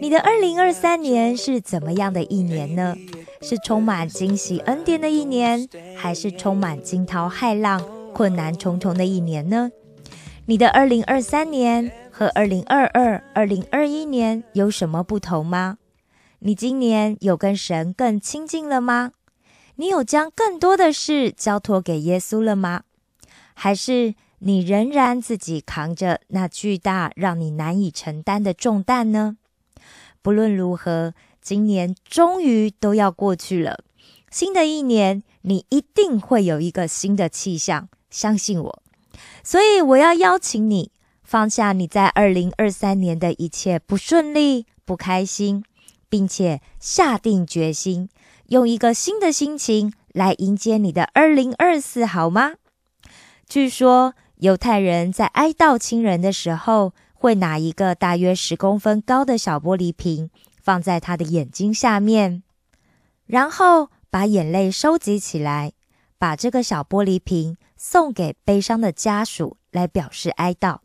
你的二零二三年是怎么样的一年呢？是充满惊喜恩典的一年，还是充满惊涛骇浪、困难重重的一年呢？你的二零二三年和二零二二、二零二一年有什么不同吗？你今年有跟神更亲近了吗？你有将更多的事交托给耶稣了吗？还是你仍然自己扛着那巨大让你难以承担的重担呢？不论如何，今年终于都要过去了。新的一年，你一定会有一个新的气象，相信我。所以，我要邀请你放下你在二零二三年的一切不顺利、不开心，并且下定决心，用一个新的心情来迎接你的二零二四，好吗？据说犹太人在哀悼亲人的时候，会拿一个大约十公分高的小玻璃瓶放在他的眼睛下面，然后把眼泪收集起来，把这个小玻璃瓶送给悲伤的家属，来表示哀悼。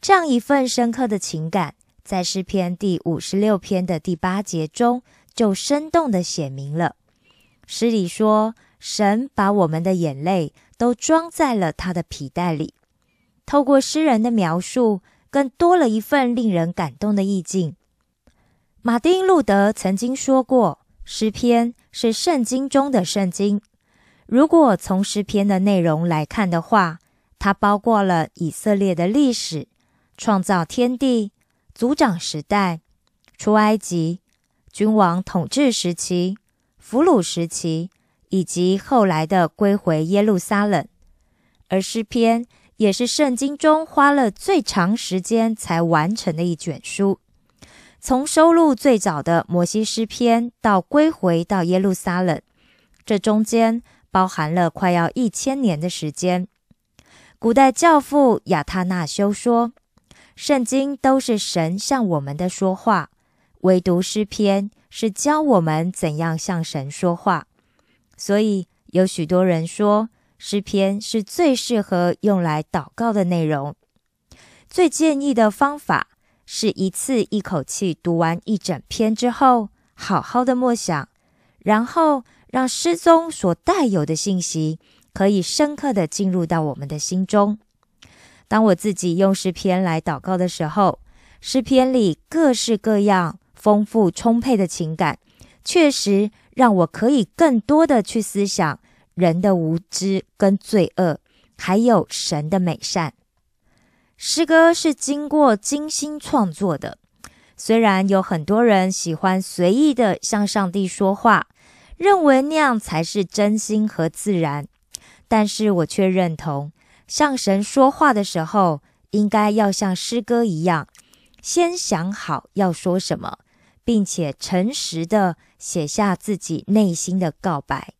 这样一份深刻的情感，在诗篇第五十六篇的第八节中就生动的写明了。诗里说：“神把我们的眼泪都装在了他的皮带里。”透过诗人的描述，更多了一份令人感动的意境。马丁·路德曾经说过：“诗篇是圣经中的圣经。”如果从诗篇的内容来看的话，它包括了以色列的历史、创造天地、族长时代、出埃及、君王统治时期、俘虏时期，以及后来的归回耶路撒冷。而诗篇也是圣经中花了最长时间才完成的一卷书。从收录最早的摩西诗篇到归回到耶路撒冷，这中间包含了快要一千年的时间。古代教父亚他那修说：“圣经都是神向我们的说话，唯独诗篇是教我们怎样向神说话。”所以有许多人说，诗篇是最适合用来祷告的内容。最建议的方法是一次一口气读完一整篇之后，好好的默想，然后让诗中所带有的信息可以深刻的进入到我们的心中。当我自己用诗篇来祷告的时候，诗篇里各式各样丰富充沛的情感，确实让我可以更多的去思想人的无知跟罪恶，还有神的美善。诗歌是经过精心创作的，虽然有很多人喜欢随意的向上帝说话，认为那样才是真心和自然，但是我却认同，向神说话的时候，应该要像诗歌一样，先想好要说什么，并且诚实的写下自己内心的告白，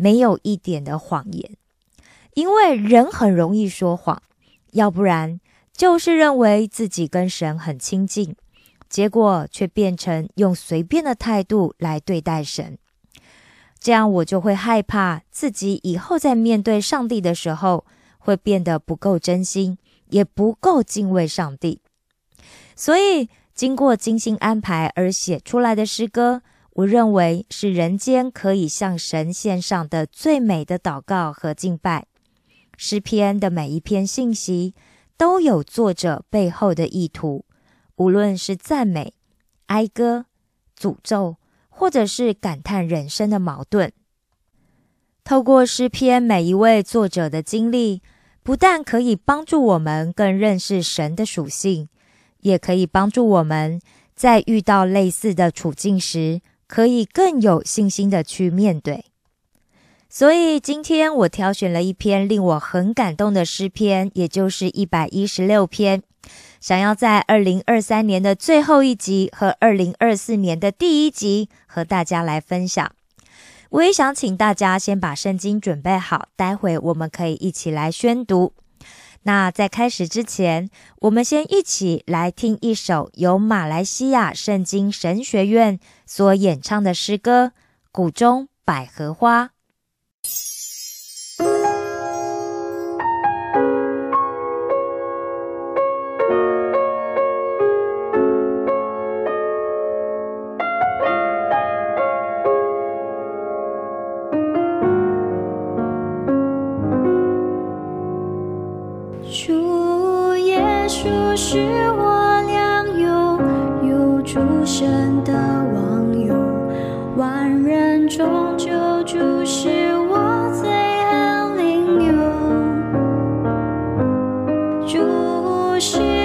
没有一点的谎言，因为人很容易说谎，要不然。就是认为自己跟神很亲近，结果却变成用随便的态度来对待神，这样我就会害怕自己以后在面对上帝的时候会变得不够真心，也不够敬畏上帝。所以，经过精心安排而写出来的诗歌，我认为是人间可以向神献上的最美的祷告和敬拜。诗篇的每一篇信息。都有作者背后的意图，无论是赞美、哀歌、诅咒，或者是感叹人生的矛盾。透过诗篇每一位作者的经历，不但可以帮助我们更认识神的属性，也可以帮助我们在遇到类似的处境时，可以更有信心的去面对。所以今天我挑选了一篇令我很感动的诗篇，也就是一百一十六篇，想要在二零二三年的最后一集和二零二四年的第一集和大家来分享。我也想请大家先把圣经准备好，待会我们可以一起来宣读。那在开始之前，我们先一起来听一首由马来西亚圣经神学院所演唱的诗歌《谷中百合花》。主是。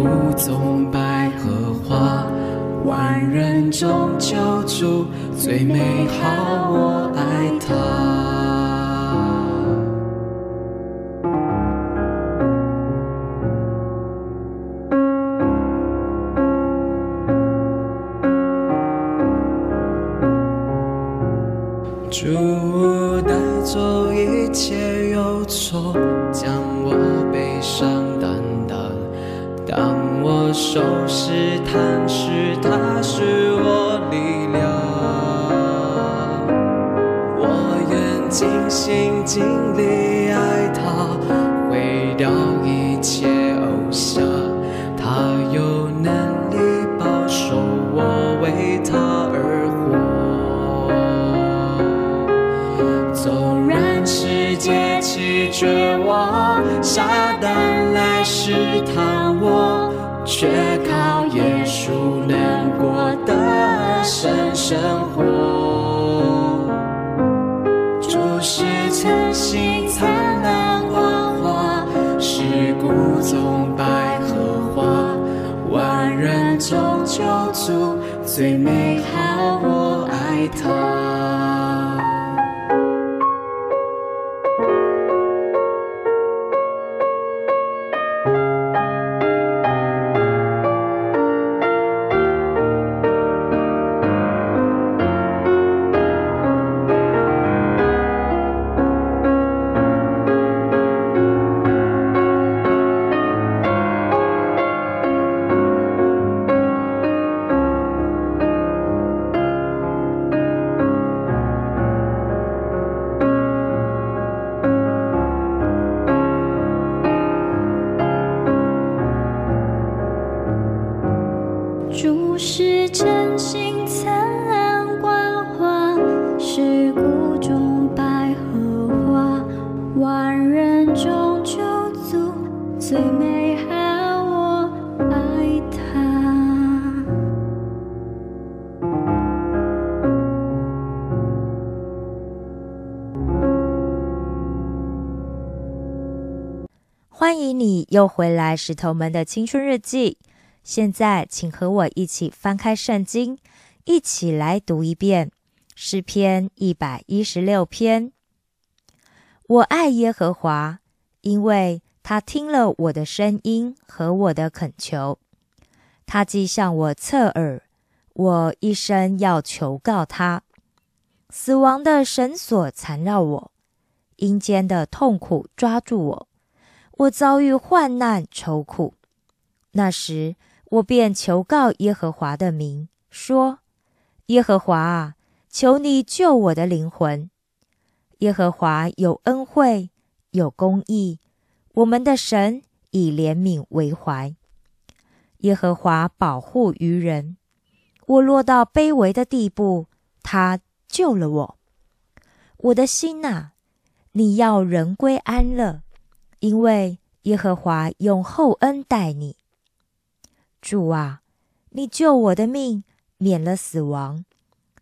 雾中百合花，万人中救主最美好，我爱他。主带走一切忧愁，将我悲伤。手是磐石，他是我力量。我愿尽心尽力爱他，毁掉。最美。你又回来，石头们的青春日记。现在，请和我一起翻开圣经，一起来读一遍诗篇一百一十六篇。我爱耶和华，因为他听了我的声音和我的恳求。他既向我侧耳，我一生要求告他。死亡的绳索缠绕我，阴间的痛苦抓住我。我遭遇患难愁苦，那时我便求告耶和华的名，说：“耶和华啊，求你救我的灵魂。耶和华有恩惠，有公义，我们的神以怜悯为怀。耶和华保护愚人，我落到卑微的地步，他救了我。我的心呐，你要人归安乐，因为耶和华用厚恩待你。主啊，你救我的命，免了死亡；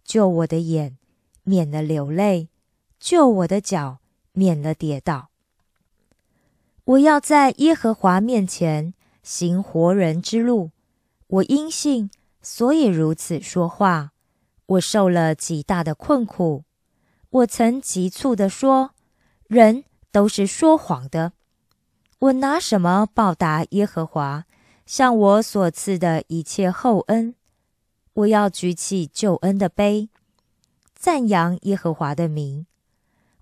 救我的眼，免了流泪；救我的脚，免了跌倒。我要在耶和华面前行活人之路。我因信，所以如此说话。我受了极大的困苦。我曾急促地说：“人都是说谎的。”我拿什么报答耶和华向我所赐的一切厚恩？我要举起救恩的杯，赞扬耶和华的名。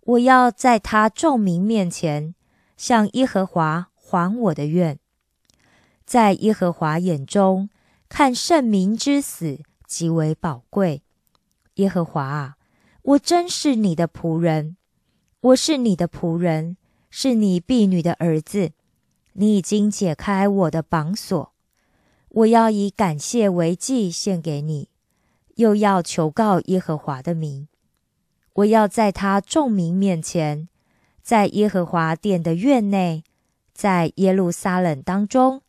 我要在他众民面前向耶和华还我的愿。在耶和华眼中，看圣民之死极为宝贵。耶和华啊！我真是你的仆人，我是你的仆人，是你婢女的儿子。你已经解开我的绑锁，我要以感谢为祭献给你，又要求告耶和华的名。我要在他众民面前，在耶和华殿的院内，在耶路撒冷当中，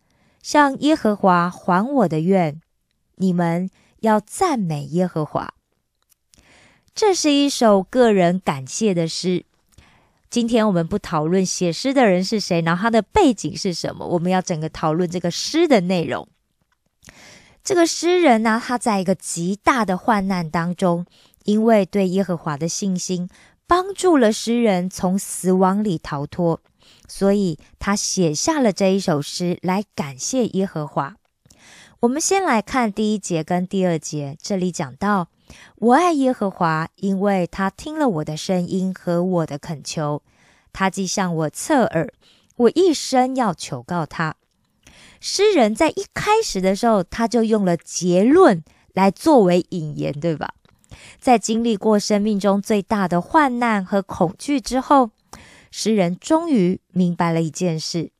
向耶和华还我的愿。你们要赞美耶和华。这是一首个人感谢的诗。今天我们不讨论写诗的人是谁，然后他的背景是什么，我们要整个讨论这个诗的内容。这个诗人呢，他在一个极大的患难当中，因为对耶和华的信心，帮助了诗人从死亡里逃脱，所以他写下了这一首诗来感谢耶和华。我们先来看第一节跟第二节，这里讲到。我爱耶和华，因为他听了我的声音和我的恳求，他既向我侧耳，我一生要求告他。诗人在一开始的时候，他就用了结论来作为引言，对吧？在经历过生命中最大的患难和恐惧之后，诗人终于明白了一件事，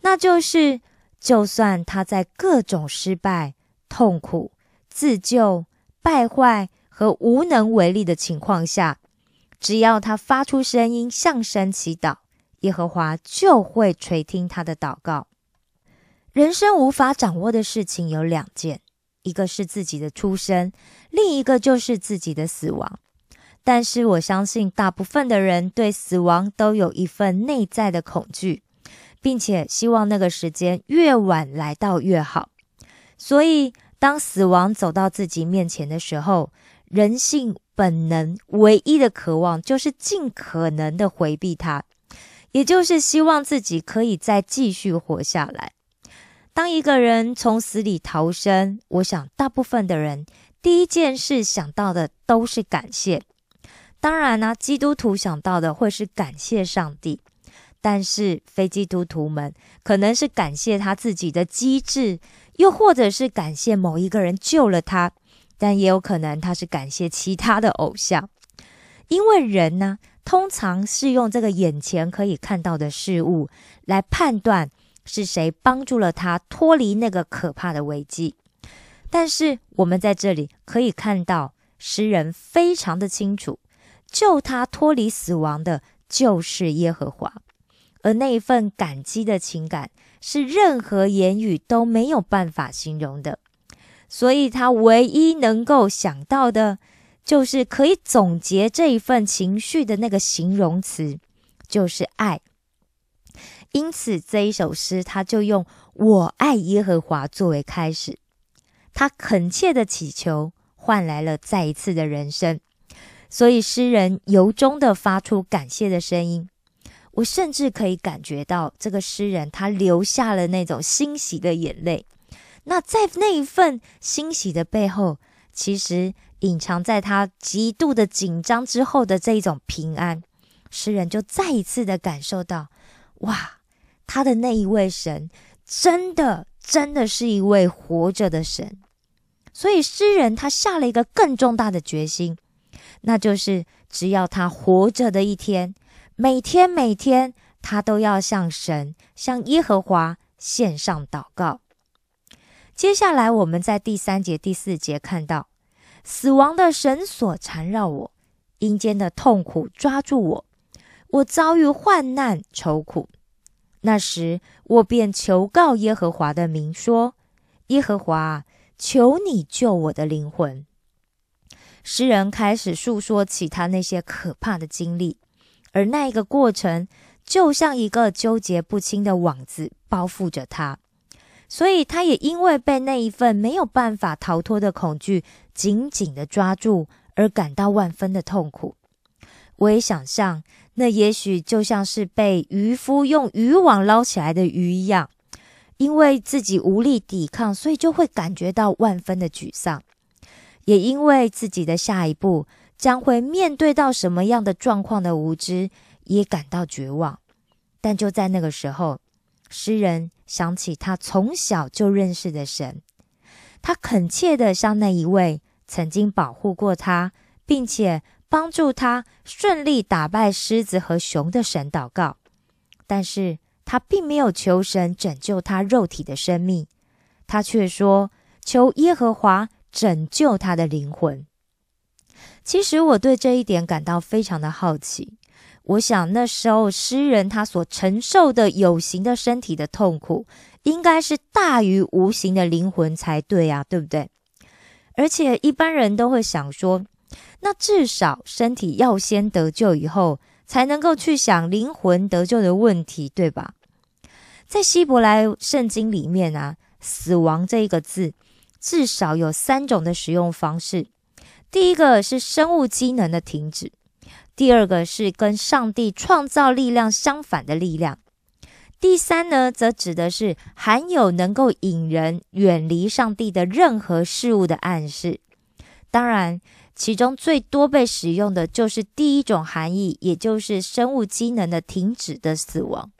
那就是，就算他在各种失败、痛苦、自救。败坏和无能为力的情况下，只要他发出声音向神祈祷，耶和华就会垂听他的祷告。人生无法掌握的事情有两件，一个是自己的出生，另一个就是自己的死亡。但是我相信，大部分的人对死亡都有一份内在的恐惧，并且希望那个时间越晚来到越好。所以。当死亡走到自己面前的时候，人性本能唯一的渴望就是尽可能的回避它，也就是希望自己可以再继续活下来。当一个人从死里逃生，我想大部分的人第一件事想到的都是感谢。当然呢，基督徒想到的会是感谢上帝，但是非基督徒们可能是感谢他自己的机智。又或者是感谢某一个人救了他，但也有可能他是感谢其他的偶像，因为人呢，通常是用这个眼前可以看到的事物来判断是谁帮助了他脱离那个可怕的危机。但是我们在这里可以看到，诗人非常的清楚，救他脱离死亡的就是耶和华，而那一份感激的情感。是任何言语都没有办法形容的，所以他唯一能够想到的，就是可以总结这一份情绪的那个形容词，就是爱。因此这一首诗，他就用“我爱耶和华”作为开始，他恳切的祈求，换来了再一次的人生，所以诗人由衷的发出感谢的声音。我甚至可以感觉到这个诗人他流下了那种欣喜的眼泪。那在那一份欣喜的背后，其实隐藏在他极度的紧张之后的这一种平安。诗人就再一次的感受到，哇，他的那一位神真的真的是一位活着的神。所以诗人他下了一个更重大的决心，那就是只要他活着的一天。每天每天，他都要向神、向耶和华献上祷告。接下来，我们在第三节、第四节看到，死亡的绳索缠绕我，阴间的痛苦抓住我，我遭遇患难愁苦。那时我便求告耶和华的名，说：耶和华，求你救我的灵魂。诗人开始诉说起他那些可怕的经历，而那一个过程就像一个纠结不清的网子包覆着他，所以他也因为被那一份没有办法逃脱的恐惧紧紧的抓住，而感到万分的痛苦。我也想象，那也许就像是被渔夫用渔网捞起来的鱼一样，因为自己无力抵抗，所以就会感觉到万分的沮丧。也因为自己的下一步将会面对到什么样的状况的无知，也感到绝望。但就在那个时候，诗人想起他从小就认识的神，他恳切的向那一位曾经保护过他，并且帮助他顺利打败狮子和熊的神祷告。但是他并没有求神拯救他肉体的生命，他却说：“求耶和华。”拯救他的灵魂。其实我对这一点感到非常的好奇。我想那时候诗人他所承受的有形的身体的痛苦，应该是大于无形的灵魂才对啊，对不对？而且一般人都会想说，那至少身体要先得救以后，才能够去想灵魂得救的问题，对吧？在希伯来圣经里面啊，死亡这一个字。至少有三种的使用方式。第一个是生物机能的停止，第二个是跟上帝创造力量相反的力量，第三呢，则指的是含有能够引人远离上帝的任何事物的暗示。当然，其中最多被使用的就是第一种含义，也就是生物机能的停止的死亡。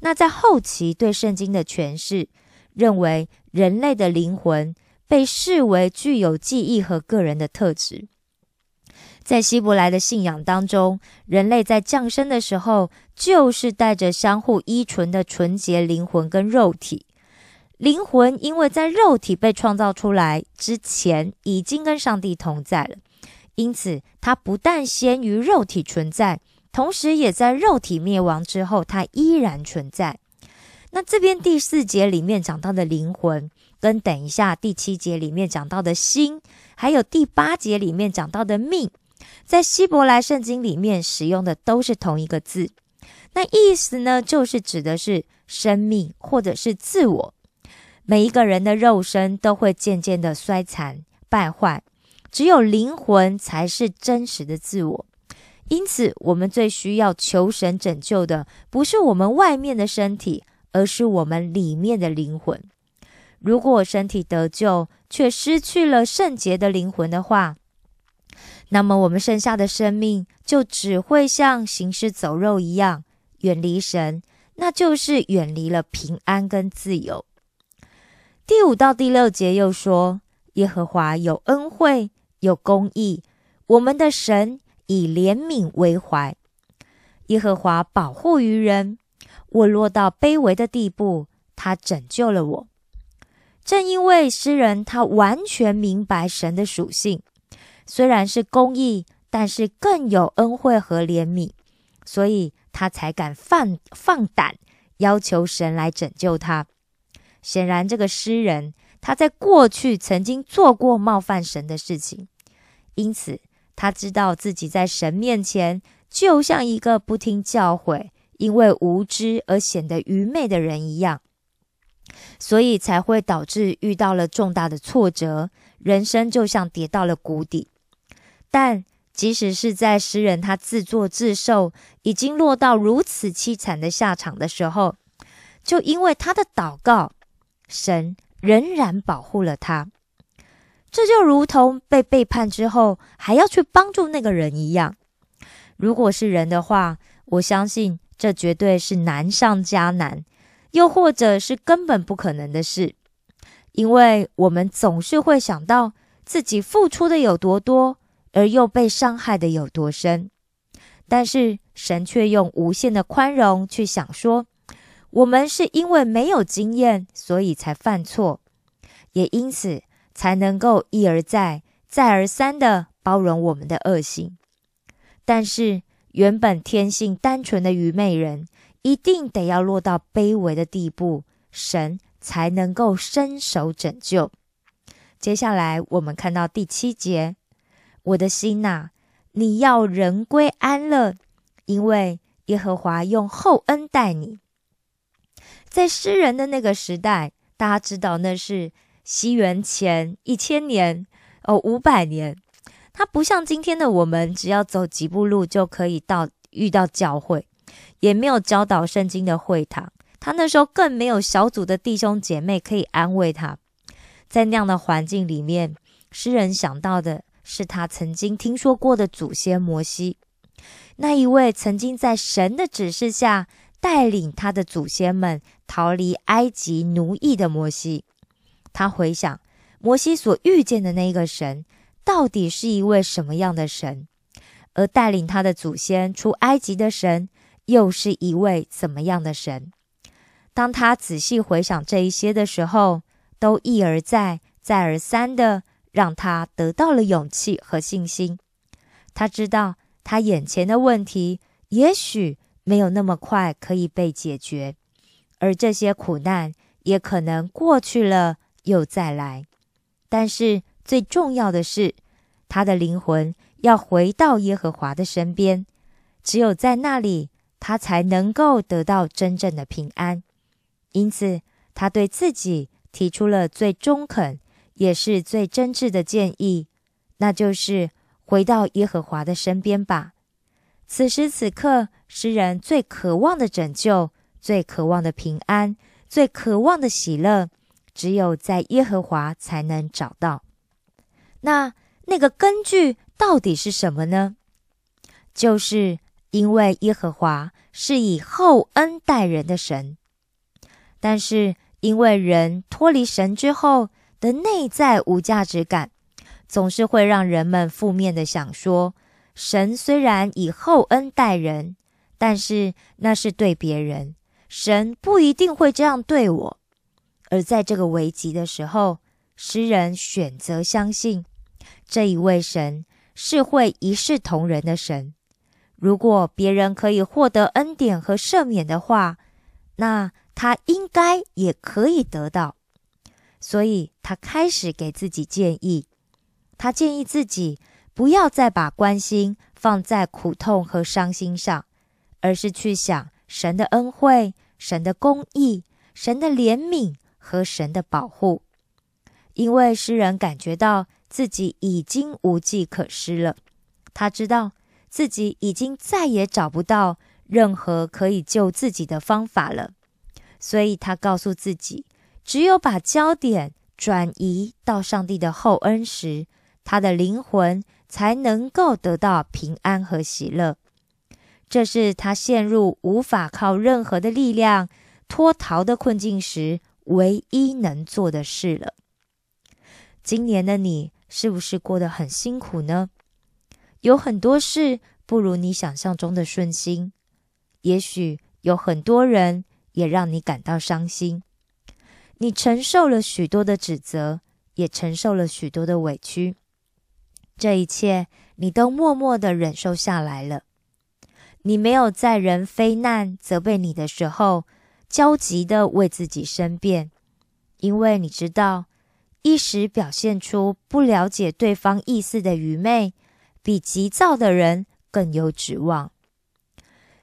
那在后期对圣经的诠释。认为人类的灵魂被视为具有记忆和个人的特质。在希伯来的信仰当中，人类在降生的时候就是带着相互依存的纯洁灵魂跟肉体。灵魂因为在肉体被创造出来之前已经跟上帝同在了，因此它不但先于肉体存在，同时也在肉体灭亡之后，它依然存在。那这边第四节里面讲到的灵魂，跟等一下第七节里面讲到的心，还有第八节里面讲到的命，在希伯来圣经里面使用的都是同一个字。那意思呢，就是指的是生命或者是自我。每一个人的肉身都会渐渐的衰残败坏，只有灵魂才是真实的自我。因此，我们最需要求神拯救的，不是我们外面的身体。而是我们里面的灵魂。如果身体得救，却失去了圣洁的灵魂的话，那么我们剩下的生命就只会像行尸走肉一样，远离神，那就是远离了平安跟自由。第五到第六节又说：耶和华有恩惠，有公义，我们的神以怜悯为怀。耶和华保护于人。我落到卑微的地步，他拯救了我。正因为诗人他完全明白神的属性，虽然是公义，但是更有恩惠和怜悯，所以他才敢放放胆要求神来拯救他。显然，这个诗人他在过去曾经做过冒犯神的事情，因此他知道自己在神面前就像一个不听教诲。因为无知而显得愚昧的人一样，所以才会导致遇到了重大的挫折，人生就像跌到了谷底。但即使是在诗人他自作自受，已经落到如此凄惨的下场的时候，就因为他的祷告，神仍然保护了他。这就如同被背叛之后还要去帮助那个人一样。如果是人的话，我相信。这绝对是难上加难，又或者是根本不可能的事，因为我们总是会想到自己付出的有多多，而又被伤害的有多深。但是神却用无限的宽容去想说，我们是因为没有经验，所以才犯错，也因此才能够一而再、再而三的包容我们的恶行。但是。原本天性单纯的愚昧人，一定得要落到卑微的地步，神才能够伸手拯救。接下来我们看到第七节，我的心呐，你要人归安乐，因为耶和华用厚恩待你。在诗人的那个时代，大家知道那是西元前一千年哦，五百年。他不像今天的我们，只要走几步路就可以到遇到教会，也没有教导圣经的会堂。他那时候更没有小组的弟兄姐妹可以安慰他。在那样的环境里面，诗人想到的是他曾经听说过的祖先摩西，那一位曾经在神的指示下带领他的祖先们逃离埃及奴役的摩西。他回想摩西所遇见的那个神，到底是一位什么样的神？而带领他的祖先出埃及的神，又是一位怎么样的神？当他仔细回想这一些的时候，都一而再、再而三的让他得到了勇气和信心。他知道他眼前的问题也许没有那么快可以被解决，而这些苦难也可能过去了又再来。但是最重要的是，他的灵魂要回到耶和华的身边，只有在那里，他才能够得到真正的平安。因此，他对自己。提出了最中肯也是最真挚的建议，那就是回到耶和华的身边吧。此时此刻，诗人最渴望的拯救、最渴望的平安、最渴望的喜乐，只有在耶和华才能找到。那那个根据到底是什么呢？就是因为耶和华是以厚恩待人的神，但是。因为人脱离神之后的内在无价值感，总是会让人们负面的想说：神虽然以厚恩待人，但是那是对别人，神不一定会这样对我。而在这个危急的时候，诗人选择相信这一位神是会一视同仁的神。如果别人可以获得恩典和赦免的话，那。他应该也可以得到，所以他开始给自己建议。他建议自己不要再把关心放在苦痛和伤心上，而是去想神的恩惠、神的公义、神的怜悯和神的保护。因为诗人感觉到自己已经无计可施了，他知道自己已经再也找不到任何可以救自己的方法了。所以他告诉自己，只有把焦点转移到上帝的厚恩时，他的灵魂才能够得到平安和喜乐。这是他陷入无法靠任何的力量脱逃的困境时唯一能做的事了。今年的你是不是过得很辛苦呢？有很多事不如你想象中的顺心，也许有很多人。也让你感到伤心，你承受了许多的指责，也承受了许多的委屈，这一切你都默默的忍受下来了。你没有在人非难责备你的时候，焦急的为自己申辩，因为你知道，一时表现出不了解对方意思的愚昧，比急躁的人更有指望。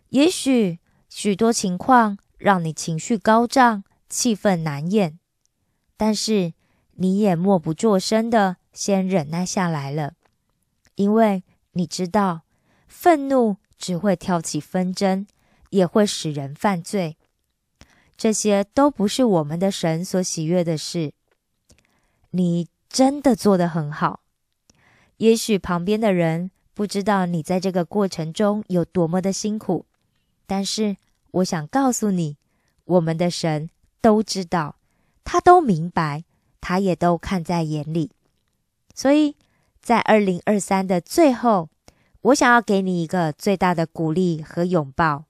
也许许多情况。让你情绪高涨，气愤难咽，但是你也默不作声的先忍耐下来了，因为你知道，愤怒只会挑起纷争，也会使人犯罪，这些都不是我们的神所喜悦的事。你真的做得很好，也许旁边的人不知道你在这个过程中有多么的辛苦，但是。我想告诉你，我们的神都知道，他都明白，他也都看在眼里。所以在二零二三的最后，我想要给你一个最大的鼓励和拥抱。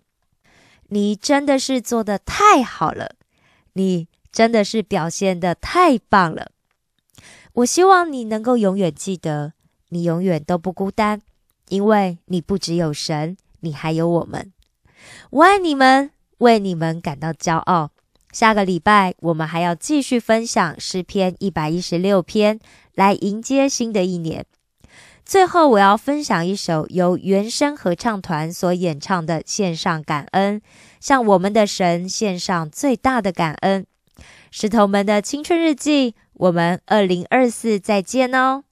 你真的是做的太好了，你真的是表现的太棒了。我希望你能够永远记得，你永远都不孤单，因为你不只有神。你还有我们。我爱你们，为你们感到骄傲。下个礼拜我们还要继续分享诗篇一百一十六篇，来迎接新的一年。最后，我要分享一首由原声合唱团所演唱的线上感恩，向我们的神献上最大的感恩。石头们的青春日记，我们二零二四再见哦。